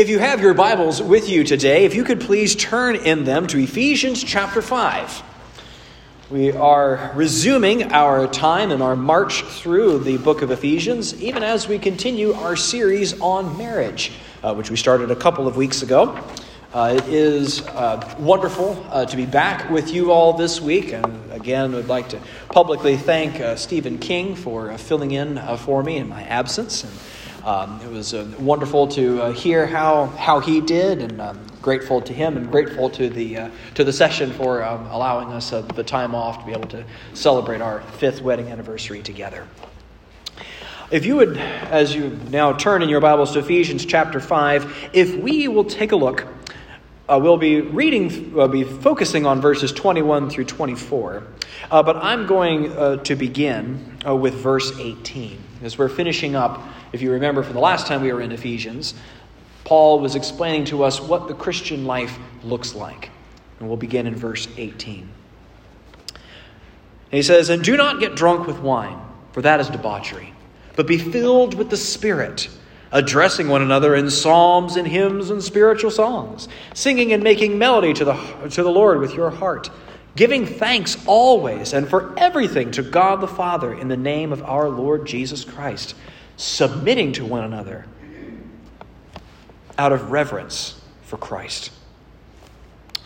If you have your Bibles with you today, if you could please turn in them to Ephesians chapter 5. We are resuming our time and our march through the book of Ephesians, even as we continue our series on marriage, uh, which we started a couple of weeks ago. Uh, it is uh, wonderful uh, to be back with you all this week. And again, I'd like to publicly thank uh, Stephen King for uh, filling in for me in my absence. And um, it was uh, wonderful to uh, hear how, how he did, and um, grateful to him, and grateful to the uh, to the session for um, allowing us uh, the time off to be able to celebrate our fifth wedding anniversary together. If you would, as you now turn in your Bibles to Ephesians chapter five, if we will take a look. Uh, we'll be reading, we'll be focusing on verses 21 through 24. Uh, but I'm going uh, to begin uh, with verse 18, as we're finishing up if you remember from the last time we were in Ephesians, Paul was explaining to us what the Christian life looks like. And we'll begin in verse 18. And he says, And do not get drunk with wine, for that is debauchery, but be filled with the Spirit, addressing one another in psalms and hymns and spiritual songs, singing and making melody to the, to the Lord with your heart, giving thanks always and for everything to God the Father in the name of our Lord Jesus Christ submitting to one another out of reverence for Christ.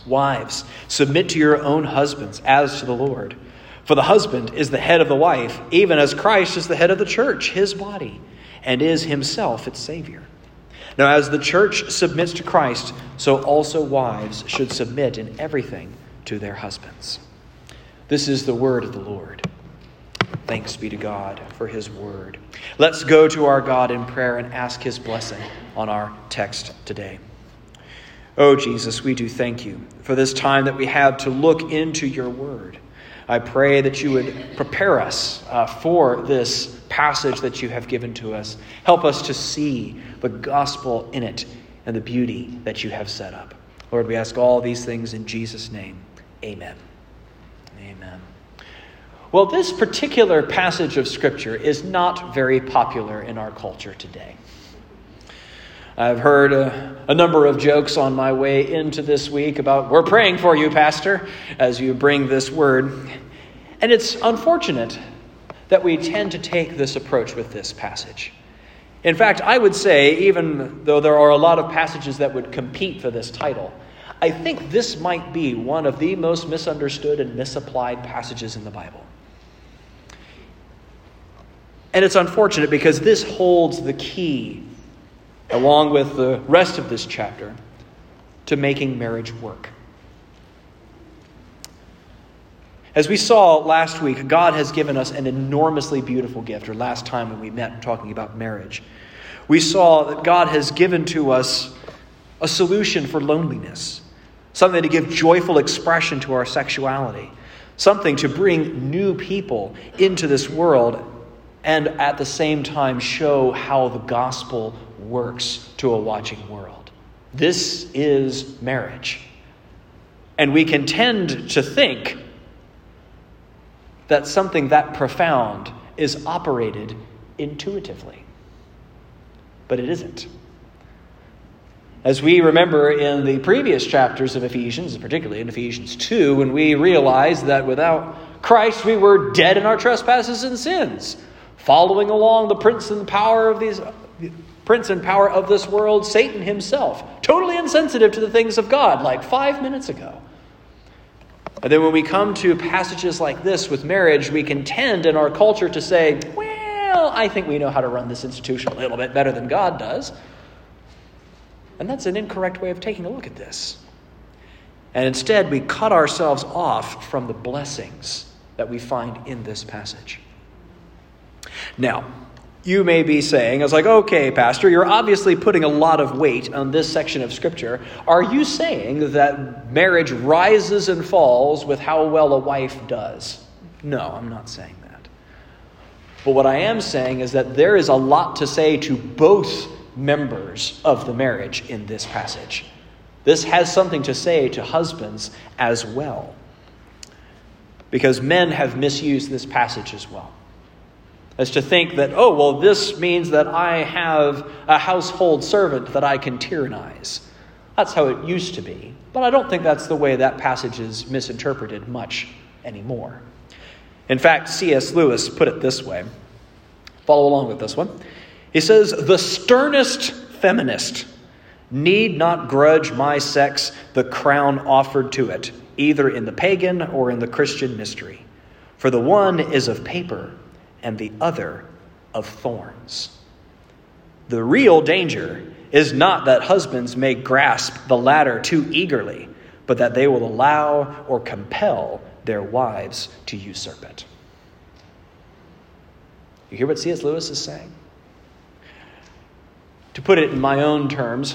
Wives, submit to your own husbands as to the Lord. For the husband is the head of the wife, even as Christ is the head of the church, his body, and is himself its Savior. Now, as the church submits to Christ, so also wives should submit in everything to their husbands. This is the word of the Lord. Thanks be to God for his word. Let's go to our God in prayer and ask his blessing on our text today. Oh, Jesus, we do thank you for this time that we have to look into your word. I pray that you would prepare us uh, for this passage that you have given to us. Help us to see the gospel in it and the beauty that you have set up. Lord, we ask all these things in Jesus' name. Amen. Amen. Well, this particular passage of Scripture is not very popular in our culture today. I've heard a, a, number of jokes on my way into this week about, we're praying for you, Pastor, as you bring this word. And it's unfortunate that we tend to take this approach with this passage. In fact, I would say, even though there are a lot of passages that would compete for this title, I think this might be one of the most misunderstood and misapplied passages in the Bible. And it's unfortunate because this holds the key, along with the rest of this chapter, to making marriage work. As we saw last week, God has given us an enormously beautiful gift, or last time when we met talking about marriage. We saw that God has given to us a solution for loneliness, something to give joyful expression to our sexuality, something to bring new people into this world and at the same time show how the gospel works to a watching world. This is marriage. And we can tend to think that something that profound is operated intuitively. But it isn't. As we remember in the previous chapters of Ephesians, particularly in Ephesians 2, when we realized that without Christ we were dead in our trespasses and sins following along the prince and the power of these prince and power of this world, Satan himself, totally insensitive to the things of God, like five minutes ago. And then when we come to passages like this with marriage, we can tend in our culture to say, well, I think we know how to run this institution a little bit better than God does. And that's an incorrect way of taking a look at this. And instead, we cut ourselves off from the blessings that we find in this passage. Now, you may be saying, I was like, okay, Pastor, you're obviously putting a lot of weight on this section of Scripture. Are you saying that marriage rises and falls with how well a wife does? No, I'm not saying that. But what I am saying is that there is a lot to say to both members of the marriage in this passage. This has something to say to husbands as well. Because men have misused this passage as well. As to think that, oh, well, this means that I have a household servant that I can tyrannize. That's how it used to be. But I don't think that's the way that passage is misinterpreted much anymore. In fact, C.S. Lewis put it this way. Follow along with this one. He says, The sternest feminist need not grudge my sex the crown offered to it, either in the pagan or in the Christian mystery. For the one is of paper, and the other of thorns. The real danger is not that husbands may grasp the latter too eagerly, but that they will allow or compel their wives to usurp it. You hear what C.S. Lewis is saying? To put it in my own terms,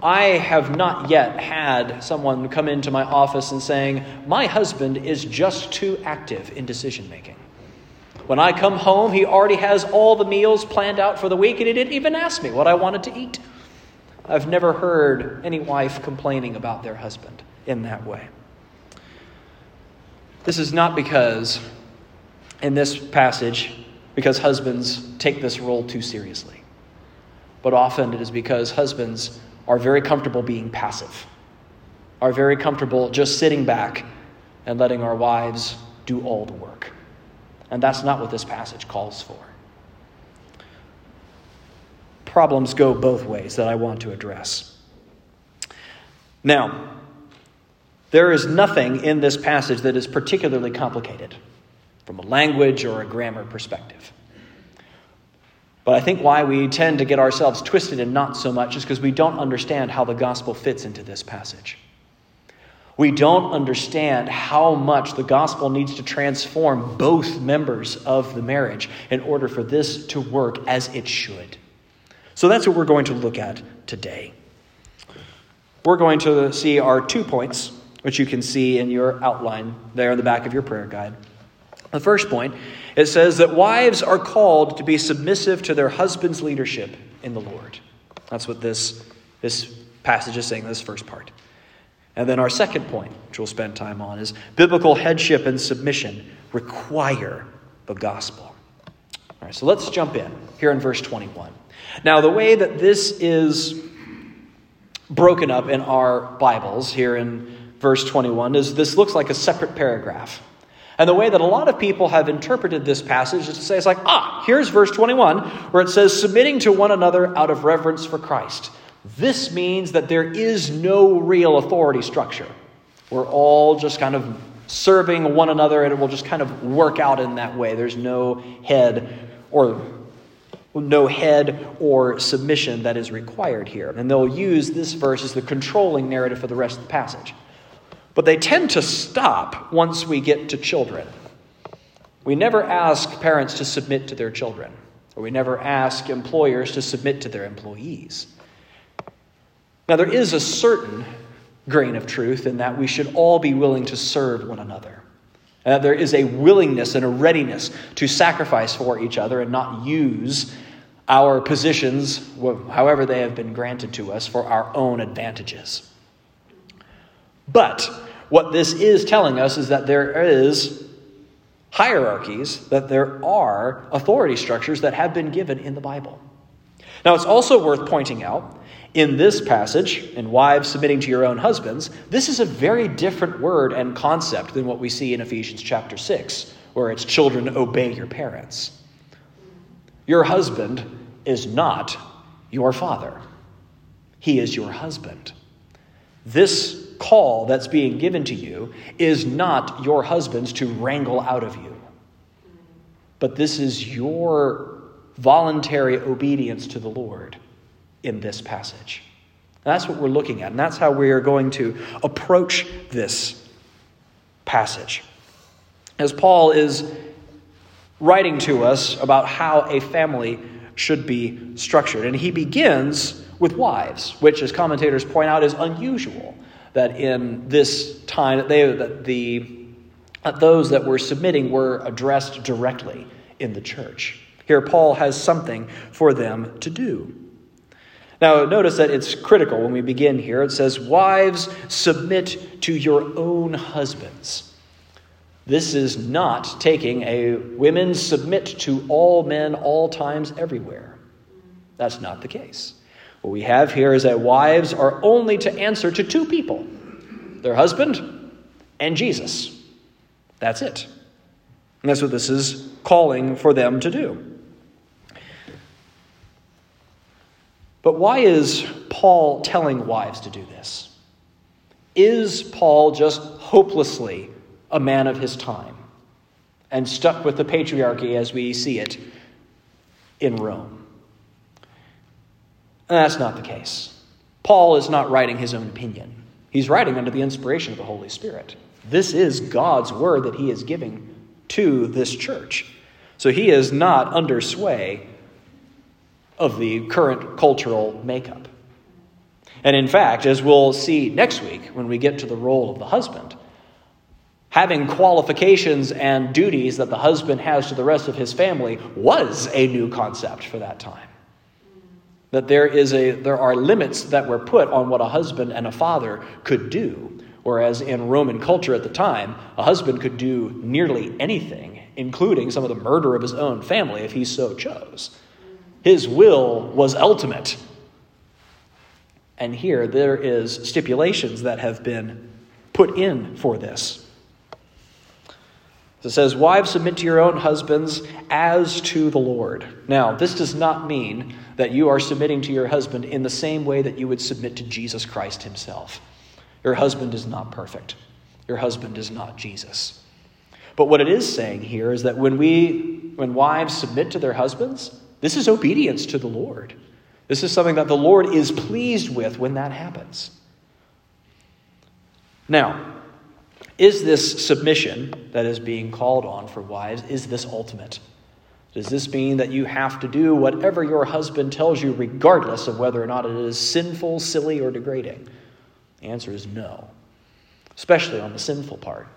I have not yet had someone come into my office and saying, My husband is just too active in decision making. When I come home, he already has all the meals planned out for the week, and he didn't even ask me what I wanted to eat. I've never heard any wife complaining about their husband in that way. This is not because, in this passage, because husbands take this role too seriously, but often it is because husbands are very comfortable being passive, are very comfortable just sitting back and letting our wives do all the work. And that's not what this passage calls for. Problems go both ways that I want to address. Now, there is nothing in this passage that is particularly complicated from a language or a grammar perspective. But I think why we tend to get ourselves twisted and not so much is because we don't understand how the gospel fits into this passage. We don't understand how much the gospel needs to transform both members of the marriage in order for this to work as it should. So that's what we're going to look at today. We're going to see our two points, which you can see in your outline there in the back of your prayer guide. The first point, it says that wives are called to be submissive to their husband's leadership in the Lord. That's what this, this passage is saying, this first part. And then our second point, which we'll spend time on, is biblical headship and submission require the gospel. All right, so let's jump in here in verse 21. Now, the way that this is broken up in our Bibles here in verse 21 is this looks like a separate paragraph. And the way that a lot of people have interpreted this passage is to say, it's like, ah, here's verse 21, where it says, submitting to one another out of reverence for Christ. This means that there is no real authority structure. We're all just kind of serving one another, and it will just kind of work out in that way. There's no head or no head or submission that is required here. And they'll use this verse as the controlling narrative for the rest of the passage. But they tend to stop once we get to children. We never ask parents to submit to their children, or we never ask employers to submit to their employees. Now, there is a certain grain of truth in that we should all be willing to serve one another. That there is a willingness and a readiness to sacrifice for each other and not use our positions, however they have been granted to us, for our own advantages. But what this is telling us is that there is hierarchies, that there are authority structures that have been given in the Bible. Now, it's also worth pointing out in this passage, in wives submitting to your own husbands, this is a very different word and concept than what we see in Ephesians chapter 6, where it's children obey your parents. Your husband is not your father, he is your husband. This call that's being given to you is not your husband's to wrangle out of you, but this is your voluntary obedience to the Lord in this passage. That's what we're looking at, and that's how we are going to approach this passage. As Paul is writing to us about how a family should be structured, and he begins with wives, which, as commentators point out, is unusual that in this time that they that the that those that were submitting were addressed directly in the church. Here, Paul has something for them to do. Now, notice that it's critical when we begin here. It says, Wives, submit to your own husbands. This is not taking a women submit to all men, all times, everywhere. That's not the case. What we have here is that wives are only to answer to two people their husband and Jesus. That's it. And that's what this is calling for them to do. But why is Paul telling wives to do this? Is Paul just hopelessly a man of his time and stuck with the patriarchy as we see it in Rome? And that's not the case. Paul is not writing his own opinion, he's writing under the inspiration of the Holy Spirit. This is God's word that he is giving to this church. So he is not under sway of the current cultural makeup. And in fact, as we'll see next week when we get to the role of the husband, having qualifications and duties that the husband has to the rest of his family was a new concept for that time. That there, is a, there are limits that were put on what a husband and a father could do. Whereas in Roman culture at the time, a husband could do nearly anything, including some of the murder of his own family if he so chose. His will was ultimate. And here there is stipulations that have been put in for this. It says, Wives, submit to your own husbands as to the Lord. Now, this does not mean that you are submitting to your husband in the same way that you would submit to Jesus Christ himself. Your husband is not perfect, your husband is not Jesus. But what it is saying here is that when we when wives submit to their husbands, this is obedience to the Lord. This is something that the Lord is pleased with when that happens. Now, is this submission that is being called on for wives is this ultimate? Does this mean that you have to do whatever your husband tells you, regardless of whether or not it is sinful, silly, or degrading? The answer is no, especially on the sinful part.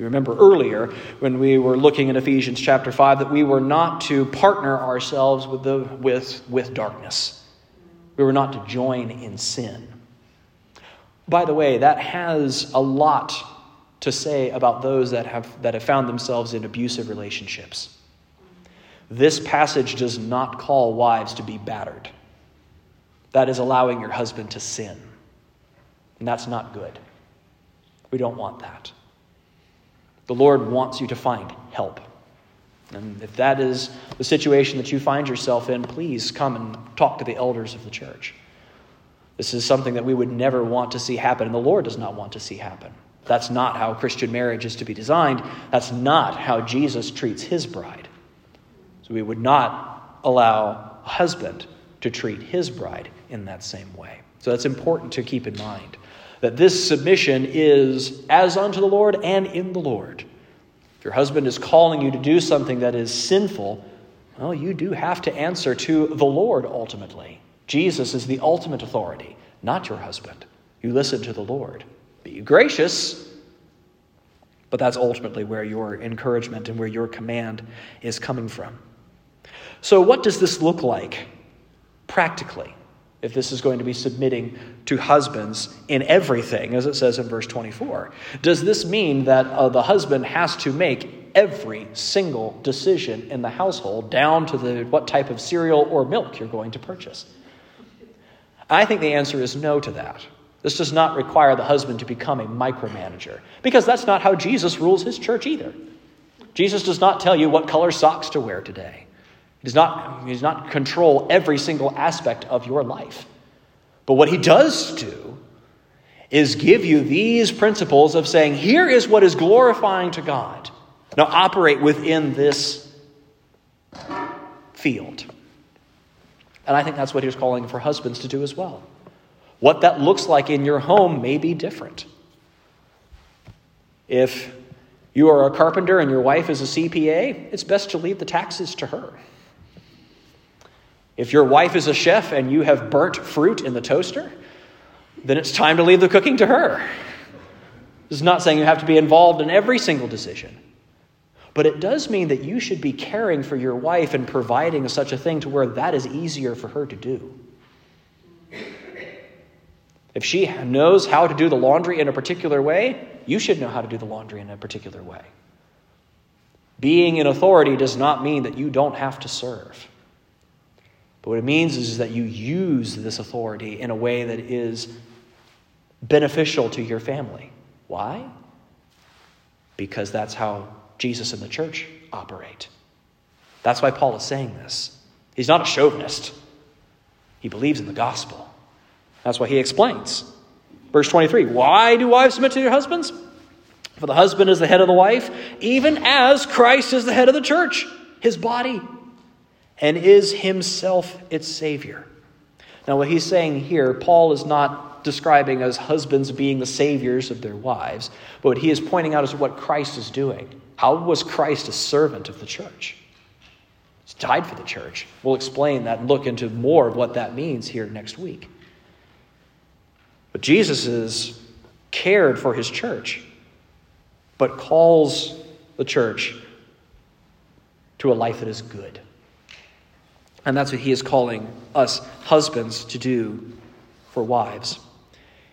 You remember earlier when we were looking in Ephesians chapter 5 that we were not to partner ourselves with, the, with, with darkness. We were not to join in sin. By the way, that has a lot to say about those that have, that have found themselves in abusive relationships. This passage does not call wives to be battered. That is allowing your husband to sin. And that's not good. We don't want that. The Lord wants you to find help. And if that is the situation that you find yourself in, please come and talk to the elders of the church. This is something that we would never want to see happen, and the Lord does not want to see happen. That's not how Christian marriage is to be designed. That's not how Jesus treats his bride. So we would not allow a husband to treat his bride in that same way. So that's important to keep in mind that this submission is as unto the Lord and in the Lord. If your husband is calling you to do something that is sinful, well, you do have to answer to the Lord ultimately. Jesus is the ultimate authority, not your husband. You listen to the Lord. Be gracious, but that's ultimately where your encouragement and where your command is coming from. So, what does this look like practically? If this is going to be submitting to husbands in everything, as it says in verse 24? Does this mean that uh, the husband has to make every single decision in the household down to the, what type of cereal or milk you're going to purchase? I think the answer is no to that. This does not require the husband to become a micromanager, because that's not how Jesus rules his church either. Jesus does not tell you what color socks to wear today. He does not, he does not control every single aspect of your life. But what he does do is give you these principles of saying, here is what is glorifying to God. Now operate within this field. And I think that's what he was calling for husbands to do as well. What that looks like in your home may be different. If you are a carpenter and your wife is a CPA, it's best to leave the taxes to her. If your wife is a chef and you have burnt fruit in the toaster, then it's time to leave the cooking to her. This is not saying you have to be involved in every single decision. But it does mean that you should be caring for your wife and providing such a thing to where that is easier for her to do. If she knows how to do the laundry in a particular way, you should know how to do the laundry in a particular way. Being in authority does not mean that you don't have to serve. But what it means is that you use this authority in a way that is beneficial to your family. Why? Because that's how Jesus and the church operate. That's why Paul is saying this. He's not a chauvinist, he believes in the gospel. That's why he explains. Verse 23 Why do wives submit to their husbands? For the husband is the head of the wife, even as Christ is the head of the church, his body, and is himself its Savior. Now, what he's saying here, Paul is not describing as husbands being the saviors of their wives, but what he is pointing out is what Christ is doing. How was Christ a servant of the church? He's died for the church. We'll explain that and look into more of what that means here next week. But Jesus is cared for his church, but calls the church to a life that is good. And that's what he is calling us husbands to do for wives.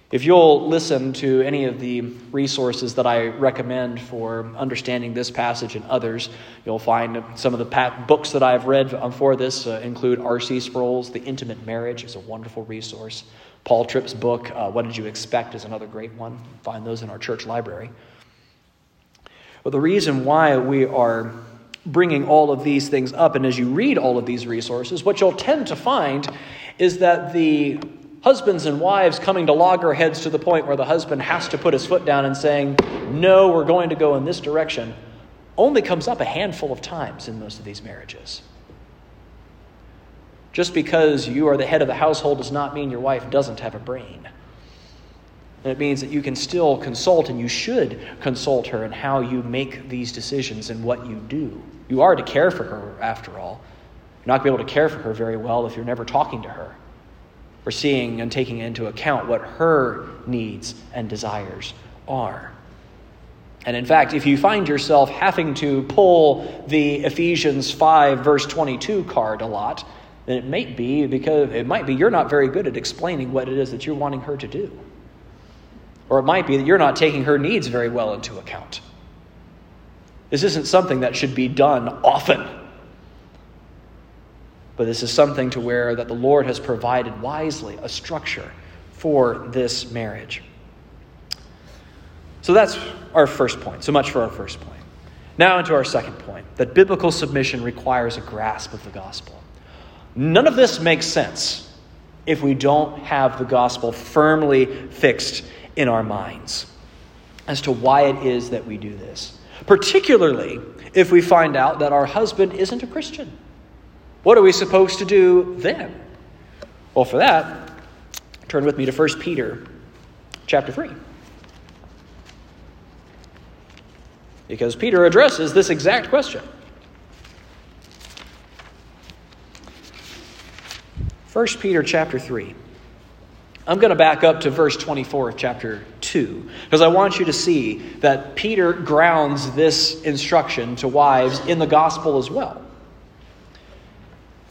If you'll listen to any of the resources that I recommend for understanding this passage and others, you'll find some of the books that I've read for this uh, include R.C. Sproul's The Intimate Marriage is a wonderful resource. Paul Tripp's book, uh, What Did You Expect, is another great one. Find those in our church library. But the reason why we are bringing all of these things up, and as you read all of these resources, what you'll tend to find is that the husbands and wives coming to loggerheads to the point where the husband has to put his foot down and saying, No, we're going to go in this direction, only comes up a handful of times in most of these marriages. Just because you are the head of the household does not mean your wife doesn't have a brain. And it means that you can still consult and you should consult her in how you make these decisions and what you do. You are to care for her, after all. You're not to be able to care for her very well if you're never talking to her or seeing and taking into account what her needs and desires are. And in fact, if you find yourself having to pull the Ephesians 5, verse 22 card a lot, then it might be because it might be you're not very good at explaining what it is that you're wanting her to do. Or it might be that you're not taking her needs very well into account. This isn't something that should be done often. But this is something to where that the Lord has provided wisely a structure for this marriage. So that's our first point. So much for our first point. Now into our second point that biblical submission requires a grasp of the gospel. None of this makes sense if we don't have the gospel firmly fixed in our minds as to why it is that we do this. Particularly if we find out that our husband isn't a Christian. What are we supposed to do then? Well, for that, turn with me to 1 Peter chapter 3. Because Peter addresses this exact question. 1 Peter chapter 3. I'm going to back up to verse 24 of chapter 2 because I want you to see that Peter grounds this instruction to wives in the gospel as well.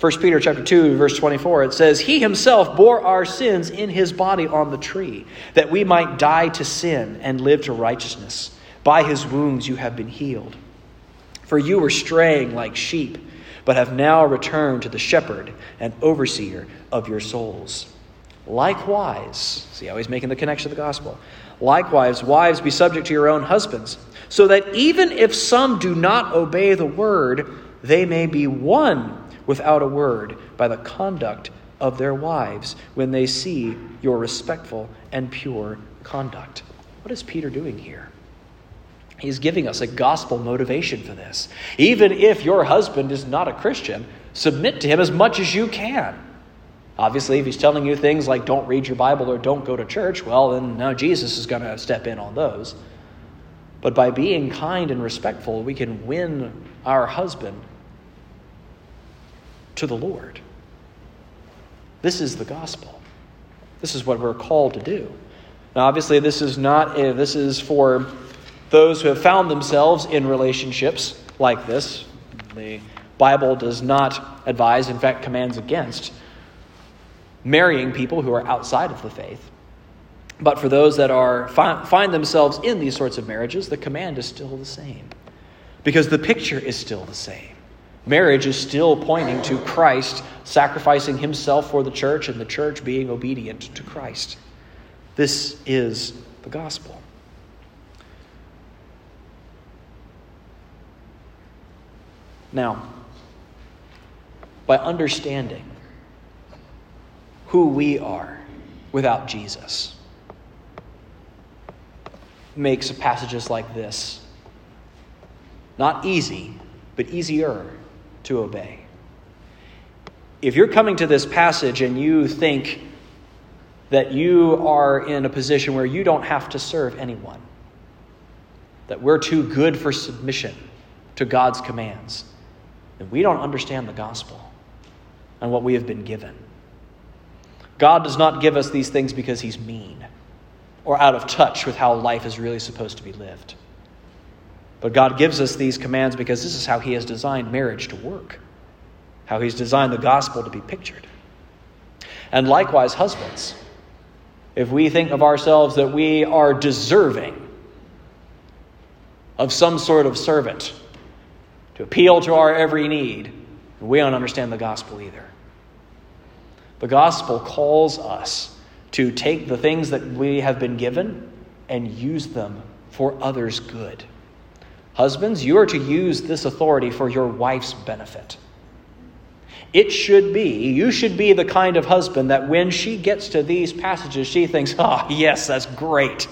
1 Peter chapter 2 verse 24 it says he himself bore our sins in his body on the tree that we might die to sin and live to righteousness by his wounds you have been healed for you were straying like sheep but have now returned to the shepherd and overseer of your souls. Likewise, see how he's making the connection to the gospel. Likewise, wives, be subject to your own husbands, so that even if some do not obey the word, they may be won without a word by the conduct of their wives when they see your respectful and pure conduct. What is Peter doing here? He's giving us a gospel motivation for this. Even if your husband is not a Christian, submit to him as much as you can. Obviously, if he's telling you things like don't read your Bible or don't go to church, well, then now Jesus is going to step in on those. But by being kind and respectful, we can win our husband to the Lord. This is the gospel. This is what we're called to do. Now, obviously, this is not, a, this is for those who have found themselves in relationships like this. The Bible does not advise, in fact, commands against marrying people who are outside of the faith. But for those that are find themselves in these sorts of marriages, the command is still the same. because the picture is still the same. Marriage is still pointing to Christ sacrificing himself for the church and the church being obedient to Christ. This is the gospel. Now, by understanding who we are without Jesus, makes passages like this not easy, but easier to obey. If you're coming to this passage and you think that you are in a position where you don't have to serve anyone, that we're too good for submission to God's commands, then we don't understand the gospel and what we have been given. God does not give us these things because he's mean or out of touch with how life is really supposed to be lived. But God gives us these commands because this is how he has designed marriage to work, how he's designed the gospel to be pictured. And likewise, husbands, if we think of ourselves that we are deserving of some sort of servant, to appeal to our every need. We don't understand the gospel either. The gospel calls us to take the things that we have been given and use them for others' good. Husbands, you are to use this authority for your wife's benefit. It should be, you should be the kind of husband that when she gets to these passages, she thinks, oh, yes, that's great.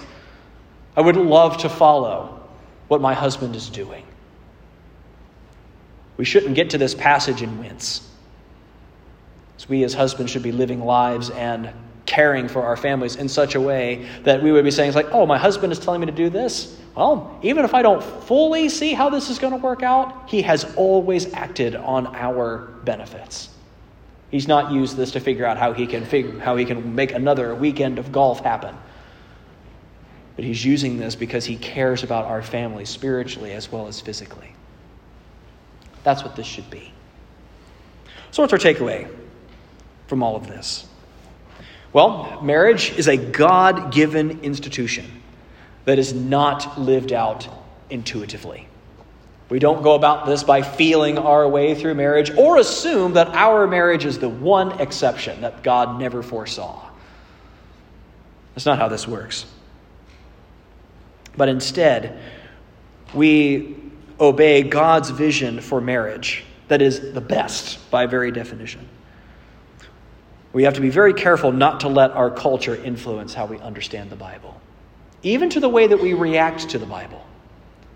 I would love to follow what my husband is doing. We shouldn't get to this passage and wince. So we as husbands should be living lives and caring for our families in such a way that we would be saying, like, oh, my husband is telling me to do this. Well, even if I don't fully see how this is going to work out, he has always acted on our benefits. He's not used this to figure out how he can figure, how he can make another weekend of golf happen. But he's using this because he cares about our family spiritually as well as physically. That's what this should be. So, what's our takeaway from all of this? Well, marriage is a God given institution that is not lived out intuitively. We don't go about this by feeling our way through marriage or assume that our marriage is the one exception that God never foresaw. That's not how this works. But instead, we obey God's vision for marriage that is the best by very definition. We have to be very careful not to let our culture influence how we understand the Bible, even to the way that we react to the Bible.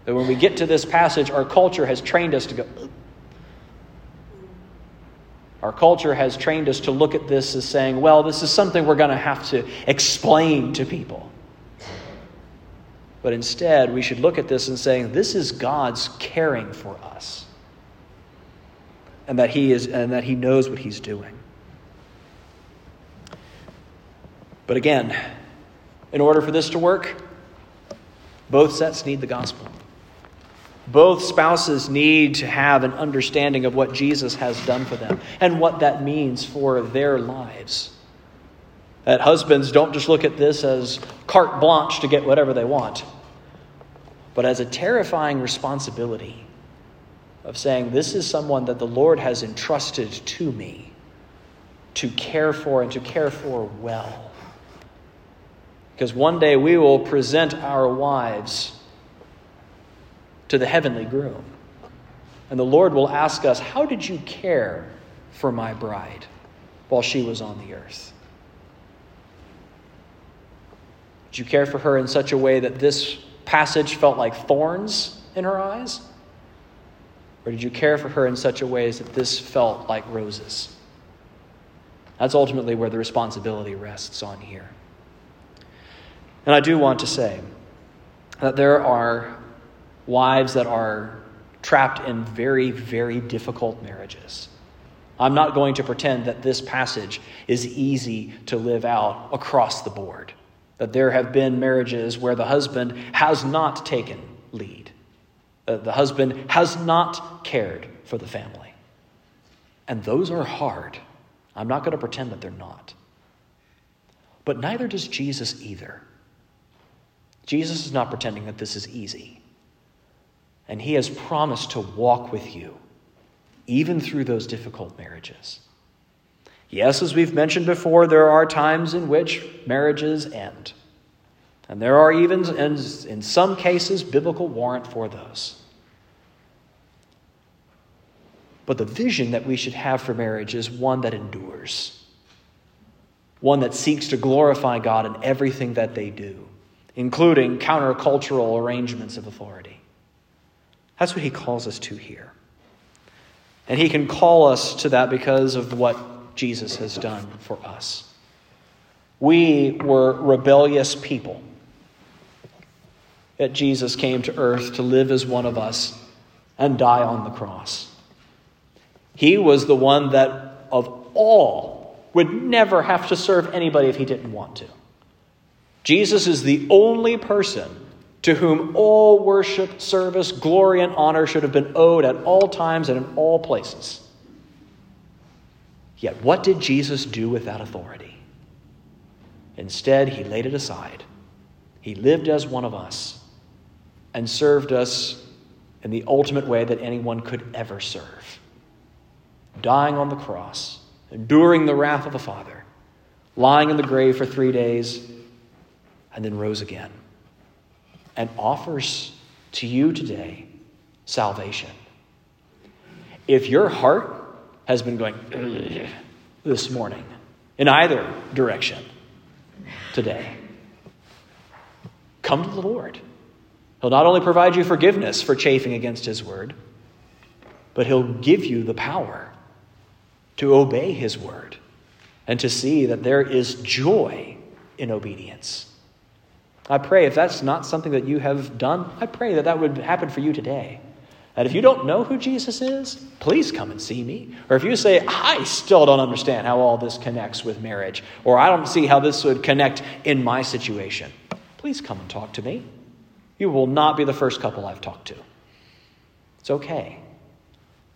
That when we get to this passage, our culture has trained us to go, our culture has trained us to look at this as saying, well, this is something we're going to have to explain to people. But instead, we should look at this and saying, this is God's caring for us. And that he is and that he knows what he's doing. But again, in order for this to work, both sets need the gospel. Both spouses need to have an understanding of what Jesus has done for them and what that means for their lives. That husbands don't just look at this as carte blanche to get whatever they want, but as a terrifying responsibility of saying, This is someone that the Lord has entrusted to me to care for and to care for well. Because one day we will present our wives to the heavenly groom. And the Lord will ask us, How did you care for my bride while she was on the earth? Did you care for her in such a way that this passage felt like thorns in her eyes? Or did you care for her in such a way that this felt like roses? That's ultimately where the responsibility rests on here. And I do want to say that there are wives that are trapped in very, very difficult marriages. I'm not going to pretend that this passage is easy to live out across the board that there have been marriages where the husband has not taken lead, uh, the husband has not cared for the family. And those are hard. I'm not going to pretend that they're not. But neither does Jesus either. Jesus is not pretending that this is easy. And He has promised to walk with you, even through those difficult marriages. Yes, as we've mentioned before, there are times in which marriages end. And there are even, in some cases, biblical warrant for those. But the vision that we should have for marriage is one that endures, one that seeks to glorify God in everything that they do, including countercultural arrangements of authority. That's what he calls us to here. And he can call us to that because of what Jesus has done for us. We were rebellious people. Yet Jesus came to earth to live as one of us and die on the cross. He was the one that, of all, would never have to serve anybody if he didn't want to. Jesus is the only person to whom all worship, service, glory, and honor should have been owed at all times and in all places. Yet, what did Jesus do with that authority? Instead, he laid it aside. He lived as one of us and served us in the ultimate way that anyone could ever serve. Dying on the cross, enduring the wrath of the Father, lying in the grave for three days, and then rose again, and offers to you today salvation. If your heart has been going this morning in either direction today. Come to the Lord. He'll not only provide you forgiveness for chafing against His word, but He'll give you the power to obey His word and to see that there is joy in obedience. I pray if that's not something that you have done, I pray that that would happen for you today. That if you don't know who Jesus is, please come and see me. Or if you say, I still don't understand how all this connects with marriage, or I don't see how this would connect in my situation, please come and talk to me. You will not be the first couple I've talked to. It's okay.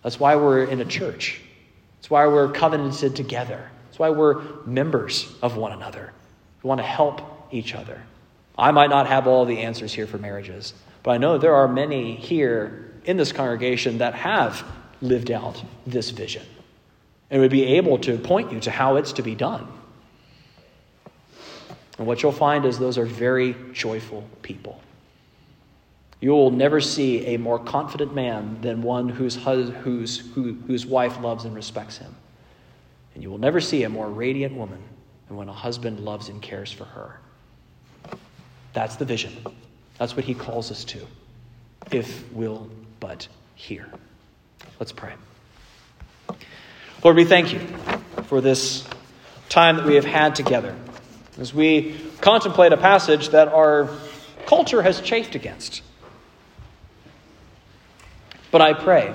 That's why we're in a church. That's why we're covenanted together. That's why we're members of one another. We want to help each other. I might not have all the answers here for marriages, but I know there are many here in this congregation that have lived out this vision and would be able to point you to how it's to be done. And what you'll find is those are very joyful people. You will never see a more confident man than one whose, whose, who, whose wife loves and respects him. And you will never see a more radiant woman than when a husband loves and cares for her. That's the vision. That's what he calls us to, if we'll but hear. Let's pray. Lord, we thank you for this time that we have had together as we contemplate a passage that our culture has chafed against. But I pray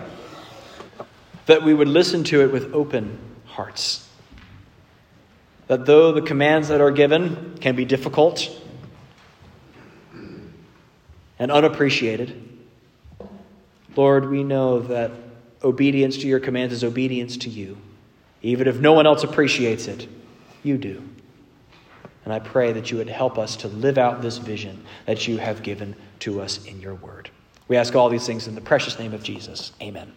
that we would listen to it with open hearts. That though the commands that are given can be difficult and unappreciated, Lord, we know that obedience to your commands is obedience to you. Even if no one else appreciates it, you do. And I pray that you would help us to live out this vision that you have given to us in your word. We ask all these things in the precious name of Jesus. Amen.